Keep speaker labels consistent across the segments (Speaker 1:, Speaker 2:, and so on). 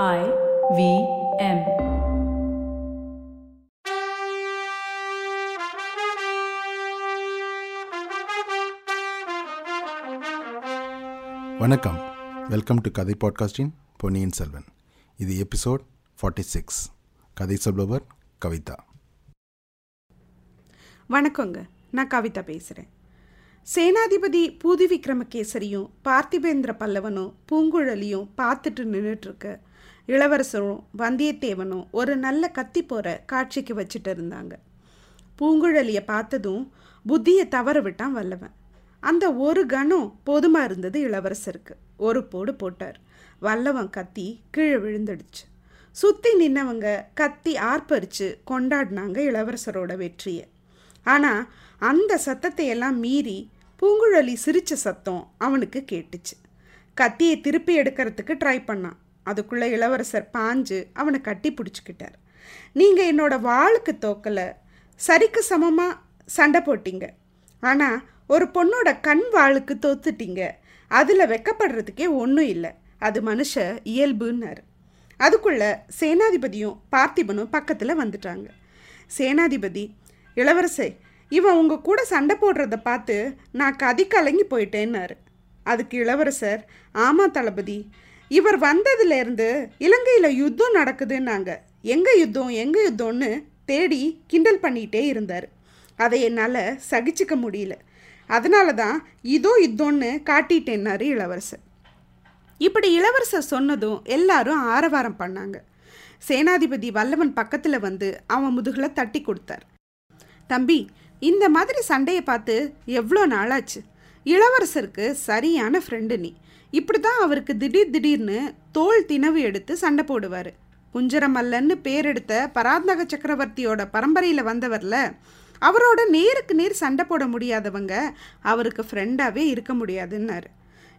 Speaker 1: I V M.
Speaker 2: வணக்கம். Welcome to கதை பாட்காஸ்டின் பொன்னியின் செல்வன் இது எபிசோட் ஃபார்ட்டி சிக்ஸ் கதை சொல்பவர் கவிதா.
Speaker 3: வணக்கங்க. நான் கவிதா பேசுகிறேன் சேனாதிபதி பூதி விக்ரமகேசரியும் பார்த்திபேந்திர பல்லவனும் பூங்குழலியும் பார்த்துட்டு நின்றுட்டுருக்க இளவரசரும் வந்தியத்தேவனும் ஒரு நல்ல கத்தி போகிற காட்சிக்கு வச்சுட்டு இருந்தாங்க. பூங்குழலியை பார்த்ததும் புத்தியை தவற விட்டான் வல்லவன். அந்த ஒரு கணம் போதுமாக இருந்தது இளவரசருக்கு. ஒரு போடு போட்டார். வல்லவன் கத்தி கீழே விழுந்துடுச்சு. சுற்றி நின்னவங்க கத்தி ஆர்ப்பரித்து கொண்டாடினாங்க இளவரசரோட வெற்றியை. ஆனால் அந்த சத்தத்தை எல்லாம் மீறி பூங்குழலி சிரித்த சத்தம் அவனுக்கு கேட்டுச்சு. கத்தியை திருப்பி எடுக்கிறதுக்கு ட்ரை பண்ணான். அதுக்குள்ளே இளவரசர் பாஞ்சு அவனை கட்டி பிடிச்சிக்கிட்டார். நீங்கள் என்னோட வாளுக்கு தோக்கலை சரிக்கு சமமாக சண்டை போட்டீங்க. ஆனால் ஒரு பொண்ணோட கண் வாளுக்கு தோத்துட்டீங்க. அதில் வெக்கப்படுறதுக்கே ஒன்றும் இல்லை. அது மனுஷ இயல்புன்னார். அதுக்குள்ள சேனாதிபதியும் பார்த்திபனும் பக்கத்தில் வந்துட்டாங்க. சேனாதிபதி இளவரசே இவன் உங்கள் கூட சண்டை போடுறத பார்த்து நான் கதி கலங்கி போயிட்டேன்னாரு. அதுக்கு இளவரசர் ஆமாம் தளபதி இவர் வந்ததுலேருந்து இலங்கையில் யுத்தம் நடக்குதுன்னாங்க. எங்கே யுத்தம் எங்கே யுத்தம்னு தேடி கிண்டல் பண்ணிகிட்டே இருந்தார். அதை என்னால் சகிச்சுக்க முடியல. அதனால தான் இதோ யுத்தம்னு காட்டிட்டேன்னாரு இளவரசர். இப்படி இளவரசர் சொன்னதும் எல்லாரும் ஆரவாரம் பண்ணாங்க. சேனாதிபதி வல்லவன் பக்கத்தில் வந்து அவன் முதுகில் தட்டி கொடுத்தார். தம்பி இந்த மாதிரி சண்டையை பார்த்து எவ்வளோ நாளாச்சு? இளவரசருக்கு சரியான ஃப்ரெண்டு நீ. இப்படி தான் அவருக்கு திடீர் திடீர்னு தோல் தினவு எடுத்து சண்டை போடுவார். குஞ்சரமல்லன்னு பேரெடுத்த பராந்தக சக்கரவர்த்தியோட பரம்பரையில் வந்தவர்ல அவரோட நேருக்கு நேர் சண்டை போட முடியாதவங்க அவருக்கு ஃப்ரெண்டாகவே இருக்க முடியாதுன்னாரு.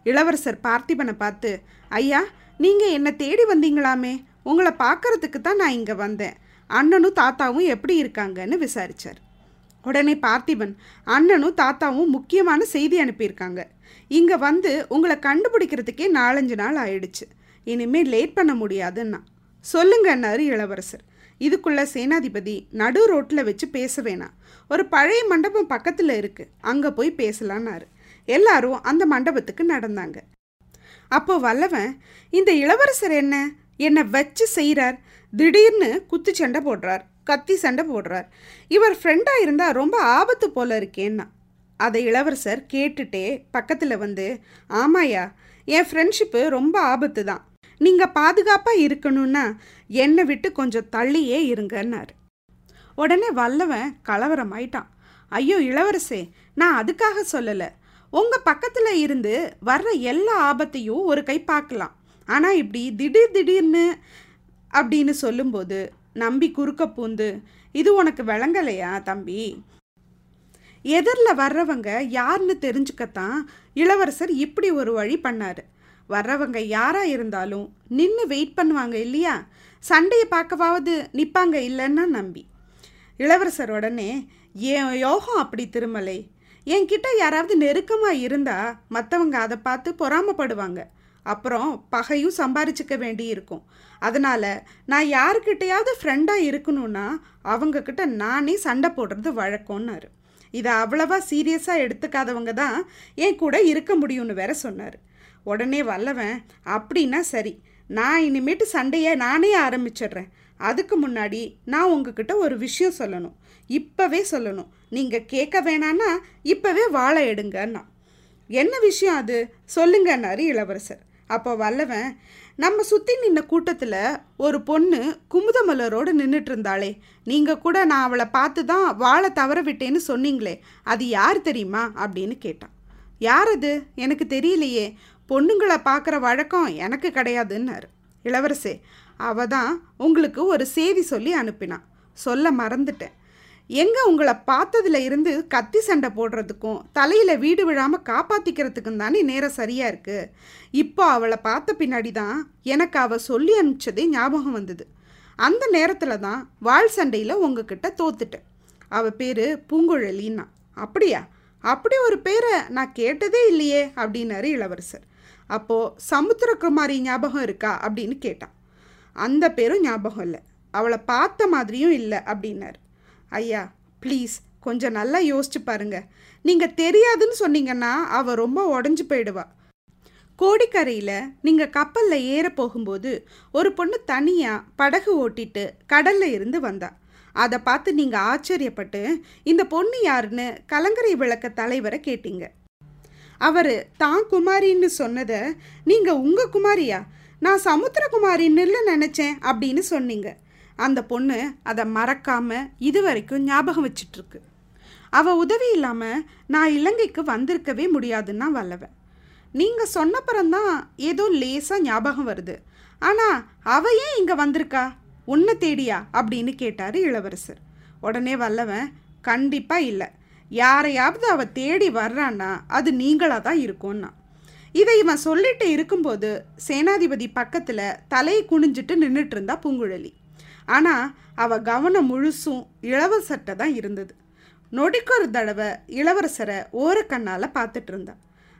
Speaker 3: இளவரசர் பார்த்திபனை பார்த்து ஐயா நீங்கள் என்னை தேடி வந்தீங்களாமே? உங்களை பார்க்கறதுக்கு தான் நான் இங்கே வந்தேன். அண்ணனும் தாத்தாவும் எப்படி இருக்காங்கன்னு விசாரித்தார் உடனே பார்த்திபன் அண்ணனும் தாத்தாவும் முக்கியமான செய்தி அனுப்பியிருக்காங்க. இங்கே வந்து உங்களை கண்டுபிடிக்கிறதுக்கே நாலஞ்சு நாள் ஆயிடுச்சு. இனிமேல் லேட் பண்ண முடியாதுன்னா. சொல்லுங்கன்னாரு இளவரசர். இதுக்குள்ள சேனாதிபதி நடு ரோட்டில் வச்சு பேச வேணாம். ஒரு பழைய மண்டபம் பக்கத்தில் இருக்குது அங்கே போய் பேசலான்னாரு. எல்லாரும் அந்த மண்டபத்துக்கு நடந்தாங்க. அப்போ வல்லவன் இந்த இளவரசர் என்ன? என்னை வச்சு செய்கிறார் திடீர்னு குத்து சண்டை போடுறார். கத்தி சண்டை போடுறார். இவர் ஃப்ரெண்டாக இருந்தால் ரொம்ப ஆபத்து போல இருக்கேன்னா. அதை இளவரசர் கேட்டுட்டே பக்கத்தில் வந்து ஆமாயா என் ஃப்ரெண்ட்ஷிப்பு ரொம்ப ஆபத்து தான் நீங்கள் பாதுகாப்பாக இருக்கணும்னா என்னை விட்டு கொஞ்சம் தள்ளியே இருங்கன்னார். உடனே வல்லவன் கலவரமாயிட்டான். ஐயோ இளவரசே நான் அதுக்காக சொல்லலை. உங்கள் பக்கத்தில் இருந்து வர்ற எல்லா ஆபத்தையும் ஒரு கை பார்க்கலாம். ஆனால் இப்படி திடீர் திடீர்னு அப்படின்னு சொல்லும்போது நம்பி குறுக்க பூந்து இது உனக்கு விளங்கலையா தம்பி? எதிரில் வர்றவங்க யாருன்னு தெரிஞ்சுக்கத்தான் இளவரசர் இப்படி ஒரு வழி பண்ணார். வர்றவங்க யாராக இருந்தாலும் நின்று வெயிட் பண்ணுவாங்க இல்லையா? சண்டையை பார்க்கவாவது நிற்பாங்க இல்லைன்னா நம்பி. இளவரசர் உடனே என் யோகம் அப்படி திருமலை? என்கிட்ட யாராவது நெருக்கமாக இருந்தால் மற்றவங்க அதை பார்த்து பொறாமப்படுவாங்க. அப்புறம் பகையும் சம்பாரிச்சிக்க வேண்டி இருக்கும். அதனால் நான் யாருக்கிட்டையாவது ஃப்ரெண்டாக இருக்கணும்னா அவங்கக்கிட்ட நானே சண்டை போடுறது வழக்கம்னாரு. இதை அவ்வளவா சீரியஸாக எடுத்துக்காதவங்க தான் என் கூட இருக்க முடியும்னு வேற சொன்னார். உடனே வல்லவன் அப்படின்னா சரி. நான் இனிமேட்டு சண்டையை நானே ஆரம்பிச்சிடுறேன். அதுக்கு முன்னாடி நான் உங்ககிட்ட ஒரு விஷயம் சொல்லணும். இப்போவே சொல்லணும். நீங்கள் கேட்க வேணான்னா இப்போவே வாழை எடுங்கன்னா என்ன விஷயம் அது? சொல்லுங்கன்னாரு இளவரசர். அப்போ வல்லவன் நம்ம சுற்றி நின்ன கூட்டத்தில் ஒரு பொண்ணு குமுதமலரோடு நின்றுட்டு இருந்தாளே நீங்கள் கூட நான் அவளை பார்த்து தான் வாழை தவற விட்டேன்னு சொன்னீங்களே அது யார் தெரியுமா? அப்படின்னு கேட்டான். யார் அது? எனக்கு தெரியலையே. பொண்ணுங்களை பார்க்குற வழக்கம் எனக்கு கிடையாதுன்னாரு. இளவரசே அவ தான் உங்களுக்கு ஒரு செய்தி சொல்லி அனுப்பினான். சொல்ல மறந்துட்டேன். எங்கே உங்களை பார்த்ததுல இருந்து கத்தி சண்டை போடுறதுக்கும் தலையில் வீடு விழாமல் காப்பாற்றிக்கிறதுக்கும் தானே நேரம் சரியாக இருக்குது இப்போ அவளை பார்த்த பின்னாடி தான் எனக்கு அவள் சொல்லி அனுப்பிச்சதே ஞாபகம் வந்தது. அந்த நேரத்தில் தான் வாழ் சண்டையில் உங்ககிட்ட தோத்துட்டேன். அவள் பேர் பூங்குழலின்னா. அப்படியா? அப்படி ஒரு பேரை நான் கேட்டதே இல்லையே அப்படின்னாரு இளவரசர். அப்போது சமுத்திரகுமாரி ஞாபகம் இருக்கா அப்படின்னு கேட்டான். அந்த பேரும் ஞாபகம் இல்லை. அவளை பார்த்த மாதிரியும் இல்லை அப்படின்னாரு. ஐயா ப்ளீஸ் கொஞ்சம் நல்லா யோசிச்சு பாருங்க. நீங்கள் தெரியாதுன்னு சொன்னீங்கன்னா அவள் ரொம்ப உடஞ்சி போயிடுவா. கோடிக்கரையில் நீங்கள் கப்பலில் ஏற போகும்போது ஒரு பொண்ணு தனியாக படகு ஓட்டிட்டு கடலில் இருந்து வந்தா. அதை பார்த்து நீங்கள் ஆச்சரியப்பட்டு இந்த பொண்ணு யாருன்னு கலங்கரை விளக்க தலைவரை கேட்டீங்க. அவர் தான் குமாரின்னு சொன்னதை நீங்கள் உங்கள் குமாரியா? நான் சமுத்திரகுமாரின்னு நினச்சேன் அப்படின்னு சொன்னீங்க. அந்த பொண்ணு அதை மறக்காமல் இது வரைக்கும் ஞாபகம் வச்சிட்ருக்கு. அவள் உதவி இல்லாமல் நான் இலங்கைக்கு வந்திருக்கவே முடியாதுன்னா வல்லவன் நீங்கள் சொன்னப்புறம்தான் ஏதோ லேசாக ஞாபகம் வருது. ஆனால் அவ ஏன் இங்கே வந்திருக்கா? உன்னை தேடியா? அப்படின்னு கேட்டார் இளவரசர். உடனே வல்லவன் கண்டிப்பாக இல்லை. யாரையாவது அவள் தேடி வர்றான்னா அது நீங்களாக தான் இருக்கும்னா இதை இவன் சொல்லிட்டு இருக்கும்போது சேனாதிபதி பக்கத்தில் தலையை குனிஞ்சிட்டு நின்றுட்டு இருந்தா பூங்குழலி. ஆனால் அவள் கவனம் முழுசும் இளவரசர்கிட்ட தான் இருந்தது. நொடிக்கொரு தடவை இளவரசரை ஓரக்கண்ணால் பார்த்துட்டு இருந்தா.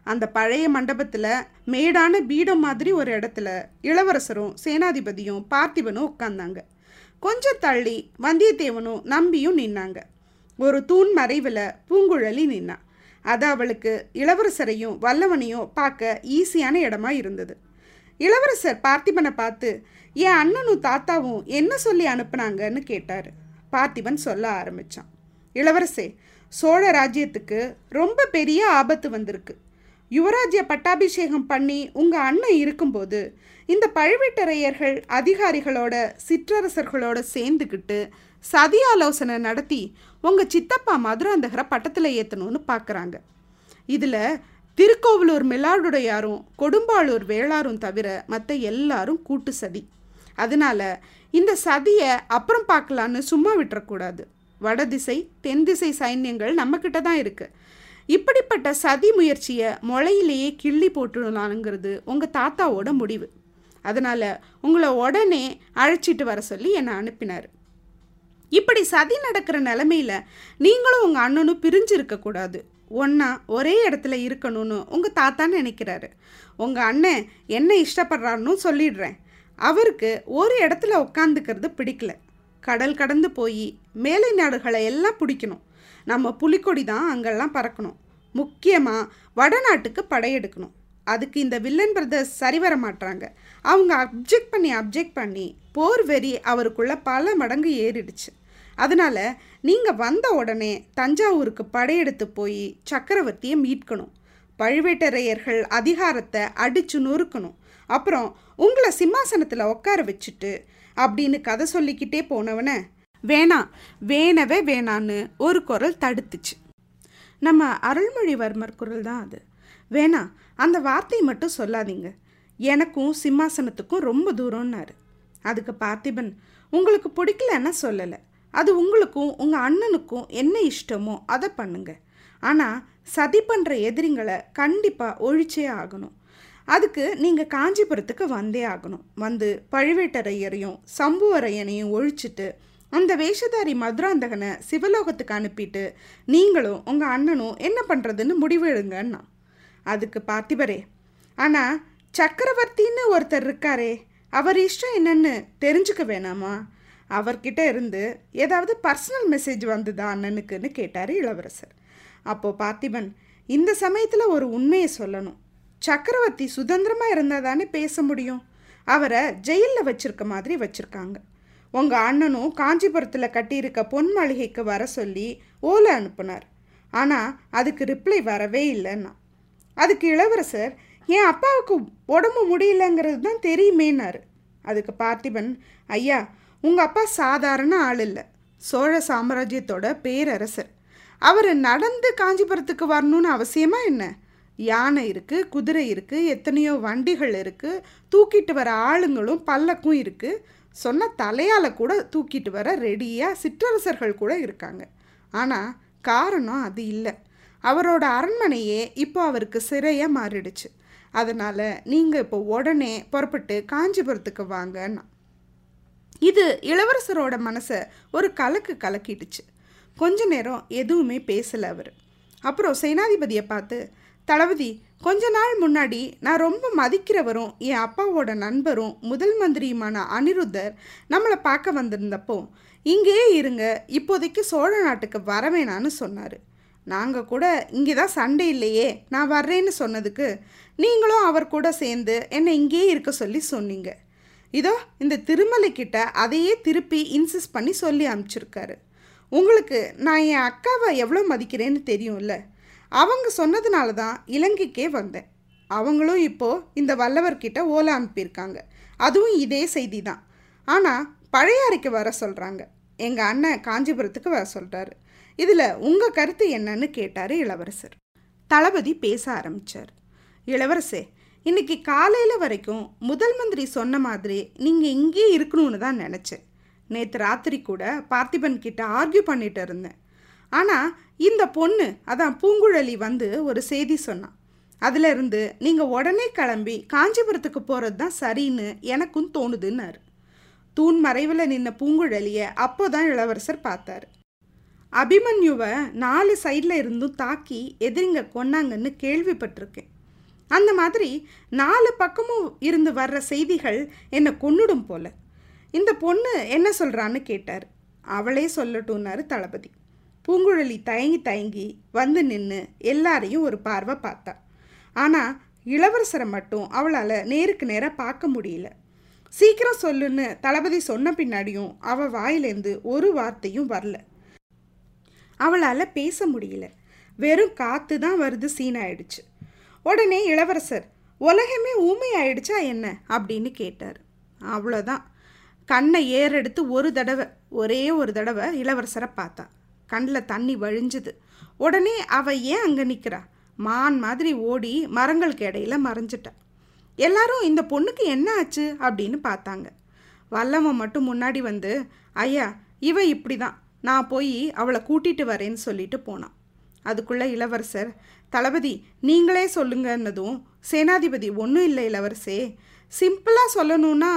Speaker 3: அந்த பழைய மண்டபத்தில் மேடான பீடம் மாதிரி ஒரு இடத்துல இளவரசரும் சேனாதிபதியும் பார்த்திபனும் உட்காந்தாங்க கொஞ்சம் தள்ளி வந்தியத்தேவனும் நம்பியும் நின்னாங்க. ஒரு தூண் மறைவில் பூங்குழலி நின்னா. அது அவளுக்கு இளவரசரையும் வல்லவனையும் பார்க்க ஈஸியான இடமா இருந்தது. இளவரசர் பார்த்திபனை பார்த்து என் அண்ணனும் தாத்தாவும் என்ன சொல்லி அனுப்புனாங்கன்னு கேட்டார். பார்த்திபன் சொல்ல ஆரம்பித்தான் இளவரசே சோழ ராஜ்யத்துக்கு ரொம்ப பெரிய ஆபத்து வந்திருக்கு. யுவராஜ்ய பட்டாபிஷேகம் பண்ணி உங்கள் அண்ணன் இருக்கும்போது இந்த பழுவேட்டரையர்கள் அதிகாரிகளோட சிற்றரசர்களோட சேர்ந்துக்கிட்டு சதி ஆலோசனை நடத்தி உங்கள் சித்தப்பா மதுராந்தகரை பட்டத்தில் ஏற்றணும்னு பார்க்குறாங்க இதில் திருக்கோவிலூர் மிலாடுடையாரும் கொடும்பாளூர் வேளாரும் தவிர மற்ற எல்லாரும் கூட்டு சதி. அதனால இந்த சதியை அப்புறம் பார்க்கலான்னு சும்மா விட்டுறக்கூடாது. வடதிசை தென் திசை சைன்யங்கள் நம்மக்கிட்ட தான் இருக்குது இப்படிப்பட்ட சதி முயற்சியை முளையிலேயே கிள்ளி போட்டுடலாங்கிறது உங்கள் தாத்தாவோட முடிவு. அதனால் உங்களை உடனே அழைச்சிட்டு வர சொல்லி என்னை அனுப்பினார். இப்படி சதி நடக்கிற நிலமையில நீங்களும் உங்கள் அண்ணனும் பிரிஞ்சு இருக்கக்கூடாது ஒன்றா ஒரே இடத்துல இருக்கணும்னு உங்கள் தாத்தா நினைக்கிறாரு. உங்கள் அண்ணன் என்ன இஷ்டப்படுறாருன்னு சொல்லிடுறேன். அவருக்கு ஒரு இடத்துல உட்காந்துக்கிறது பிடிக்கல. கடல் கடந்து போய் மேலை நாடுகளை எல்லாம் பிடிக்கணும். நம்ம புலிக்கொடி தான் அங்கெல்லாம் பறக்கணும். முக்கியமாக வடநாட்டுக்கு படையெடுக்கணும் அதுக்கு இந்த வில்லன் பிரதர்ஸ் சரி வர மாட்டாங்க அவங்க அப்ஜெக்ட் பண்ணி அப்ஜெக்ட் பண்ணி போர் வெறி அவருக்குள்ள பல மடங்கு ஏறிடுச்சு. அதனால் நீங்கள் வந்த உடனே தஞ்சாவூருக்கு படையெடுத்து போய் சக்கரவர்த்தியை மீட்கணும். பழுவேட்டரையர்கள் அதிகாரத்தை அடிச்சு நொறுக்கணும். அப்புறம் உங்களை சிம்மாசனத்தில் உட்கார வச்சுட்டு அப்படின்னு கதை சொல்லிக்கிட்டே போனவனை வேணாம் வேணவே வேணான்னு ஒரு குரல் தடுத்துச்சு. நம்ம அருள்மொழிவர்மர் குரல் தான் அது. வேணாம் அந்த வார்த்தை மட்டும் சொல்லாதீங்க. எனக்கும் சிம்மாசனத்துக்கும் ரொம்ப தூரம்னாரு. அதுக்கு பார்த்திபன் உங்களுக்கு பிடிக்கலன்னா சொல்லலை. அது உங்களுக்கும் உங்கள் அண்ணனுக்கும் என்ன இஷ்டமோ அதை பண்ணுங்க. ஆனால் சதி பண்ணுற எதிரிங்களை கண்டிப்பாக ஒழிச்சே ஆகணும். அதுக்கு நீங்கள் காஞ்சிபுரத்துக்கு வந்தே ஆகணும். வந்து பழுவேட்டரையரையும் சம்புவரையனையும் ஒழிச்சிட்டு அந்த வேஷதாரி மதுராந்தகனை சிவலோகத்துக்கு அனுப்பிட்டு நீங்களும் உங்கள் அண்ணனும் என்ன பண்ணுறதுன்னு முடிவு எடுங்கன்னா அதுக்கு பார்த்திபரே ஆனால் சக்கரவர்த்தின்னு ஒருத்தர் இருக்காரே அவர் இஷ்டம் என்னன்னு தெரிஞ்சுக்க வேணாமா? அவர்கிட்ட இருந்து ஏதாவது பர்சனல் மெசேஜ் வந்துதா அண்ணனுக்குன்னு கேட்டார் இளவரசர். அப்போது பார்த்திபன் இந்த சமயத்தில் ஒரு உண்மையை சொல்லணும். சக்கரவர்த்தி சுதந்திரமாக இருந்தால் தானே பேச முடியும்? அவரை ஜெயிலில் வச்சிருக்க மாதிரி வச்சுருக்காங்க. உங்கள் அண்ணனும் காஞ்சிபுரத்தில் கட்டியிருக்க பொன் மாளிகைக்கு வர சொல்லி ஓலை அனுப்புனார். ஆனால் அதுக்கு ரிப்ளை வரவே இல்லைன்னா. அதுக்கு இளவரசர் என் அப்பாவுக்கு உடம்பு முடியலங்கிறது தான் தெரியுமேனாரு அதுக்கு பார்த்திபன் ஐயா உங்கள் அப்பா சாதாரண ஆள் இல்லை. சோழ சாம்ராஜ்யத்தோட பேரரசர். அவர் நடந்து காஞ்சிபுரத்துக்கு வரணும்னு அவசியமா என்ன? யானை இருக்குது குதிரை இருக்குது எத்தனையோ வண்டிகள் இருக்குது தூக்கிட்டு வர ஆளுங்களும் பல்லக்கும் இருக்குது சொன்ன தலையால் கூட தூக்கிட்டு வர ரெடியாக சிற்றரசர்கள் கூட இருக்காங்க. ஆனால் காரணம் அது இல்லை. அவரோட அரண்மனையே இப்போ அவருக்கு சிறையாக மாறிடுச்சு. அதனால் நீங்கள் இப்போ உடனே புறப்பட்டு காஞ்சிபுரத்துக்கு வாங்கன்னா இது இளவரசரோட மனசை ஒரு கலக்கு கலக்கிடுச்சு. கொஞ்ச நேரம் எதுவுமே பேசலை அவர். அப்புறம் சேனாதிபதியை பார்த்து தளபதி கொஞ்ச நாள் முன்னாடி நான் ரொம்ப மதிக்கிறவரும் என் அப்பாவோட நண்பரும் முதல் மந்திரியுமான அனிருத்தர் நம்மளை பார்க்க வந்திருந்தப்போ இங்கேயே இருங்க இப்போதைக்கு சோழ நாட்டுக்கு வரவேணான்னு சொன்னார். நாங்கள் கூட இங்கே தான் சண்டை இல்லையே நான் வர்றேன்னு சொன்னதுக்கு நீங்களும் அவர் கூட சேர்ந்து என்னை இங்கேயே இருக்க சொல்லி சொன்னீங்க. இதோ இந்த திருமலைக்கிட்ட அதையே திருப்பி இன்சிஸ்ட் பண்ணி சொல்லி அனுப்பிச்சிருக்காரு உங்களுக்கு நான் என் அக்காவை எவ்வளோ மதிக்கிறேன்னு தெரியும்ல அவங்க சொன்னதுனால தான் இலங்கைக்கே வந்தேன். அவங்களும் இப்போது இந்த வல்லவர்கிட்ட ஓலை அனுப்பியிருக்காங்க. அதுவும் இதே செய்தி தான். ஆனால் பழையாறைக்கு வர சொல்கிறாங்க எங்கள் அண்ணன் காஞ்சிபுரத்துக்கு வர சொல்கிறாரு இதில் உங்கள் கருத்து என்னன்னு கேட்டார் இளவரசர். தளபதி பேச ஆரம்பித்தார் இளவரசே இன்னைக்கு காலையில் வரைக்கும் முதல் மந்திரி சொன்ன மாதிரி நீங்கள் இங்கேயே இருக்கணும்னு தான் நினச்சேன். நேற்று ராத்திரி கூட பார்த்திபன் கிட்ட ஆர்கியூ பண்ணிட்டு இருந்தேன். ஆனால் இந்த பொண்ணு அதான் பூங்குழலி வந்து ஒரு செய்தி சொன்னான் அதிலிருந்து நீங்கள் உடனே கிளம்பி காஞ்சிபுரத்துக்கு போகிறது தான் சரின்னு எனக்கும் தோணுதுன்னாரு. தூண் மறைவில் நின்ன பூங்குழலியை அப்போ தான் இளவரசர் பார்த்தாரு. அபிமன்யுவை நாலு சைடில் இருந்தும் தாக்கி எதிரிங்க கொன்னாங்கன்னு கேள்விப்பட்டிருக்கேன். அந்த மாதிரி நாலு பக்கமும் இருந்து வர்ற செய்திகள் என்னை கொன்னுடும் போல. இந்த பொண்ணு என்ன சொல்கிறான்னு கேட்டார். அவளே சொல்லட்டும்னாரு தளபதி. பூங்குழலி தயங்கி தயங்கி வந்து நின்று எல்லாரையும் ஒரு பார்வை பார்த்தா. ஆனால் இளவரசரை மட்டும் அவளால் நேருக்கு நேராக பார்க்க முடியல. சீக்கிரம் சொல்லுன்னு தளபதி சொன்ன பின்னாடியும் அவள் வாயிலேருந்து ஒரு வார்த்தையும் வரல. அவளால் பேச முடியல. வெறும் காற்று தான் வருது சீனாயிடுச்சு உடனே இளவரசர் உலகமே ஊமையாயிடுச்சா என்ன? அப்படின்னு கேட்டார். அவ்வளோதான் கண்ணை ஏறெடுத்து ஒரு தடவை ஒரே ஒரு தடவை இளவரசரை பார்த்தா. கண்ணில் தண்ணி வழிஞ்சுது. உடனே அவ ஏன் அங்கே நிற்கிறா மான் மாதிரி ஓடி மரங்களுக்கு இடையில மறைஞ்சிட்டா. எல்லாரும் இந்த பொண்ணுக்கு என்ன ஆச்சு அப்படின்னு பார்த்தாங்க. வல்லவன் மட்டும் முன்னாடி வந்து ஐயா இவ இப்படி தான் நான் போய் அவளை கூட்டிட்டு வரேன்னு சொல்லிட்டு போனான். அதுக்குள்ள இளவரசர் தளபதி நீங்களே சொல்லுங்கன்னதும் சேனாதிபதி ஒன்றும் இல்லை இளவரசே. சிம்பிளாக சொல்லணும்னா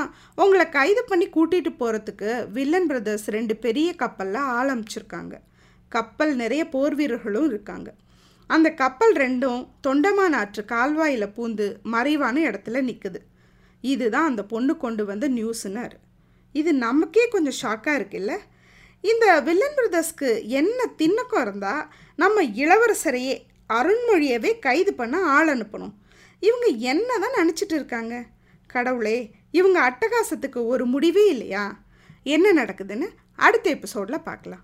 Speaker 3: உங்களை கைது பண்ணி கூட்டிகிட்டு போகிறதுக்கு வில்லன் பிரதர்ஸ் ரெண்டு பெரிய கப்பலில் ஆரம்பிச்சிருக்காங்க கப்பல் நிறைய போர் வீரர்களும் இருக்காங்க. அந்த கப்பல் ரெண்டும் தொண்டமான் ஆற்று கால்வாயில் பூந்து மறைவான இடத்துல நிற்குது இதுதான் அந்த பொண்ணு கொண்டு வந்த நியூஸ்னார். இது நமக்கே கொஞ்சம் ஷாக்காக இருக்குல்ல? இந்த வில்லன் பிரதர்ஸ்க்கு என்ன திண்ணக்கம் இருந்தால் நம்ம இளவரசரையே அருண்மொழியவே கைது பண்ண ஆள் அனுப்பணும். இவங்க என்ன தான் நினச்சிட்டு இருக்காங்க? கடவுளே இவங்க அட்டகாசத்துக்கு ஒரு முடிவே இல்லையா? என்ன நடக்குதுன்னு அடுத்த எபிசோடில் பார்க்கலாம்.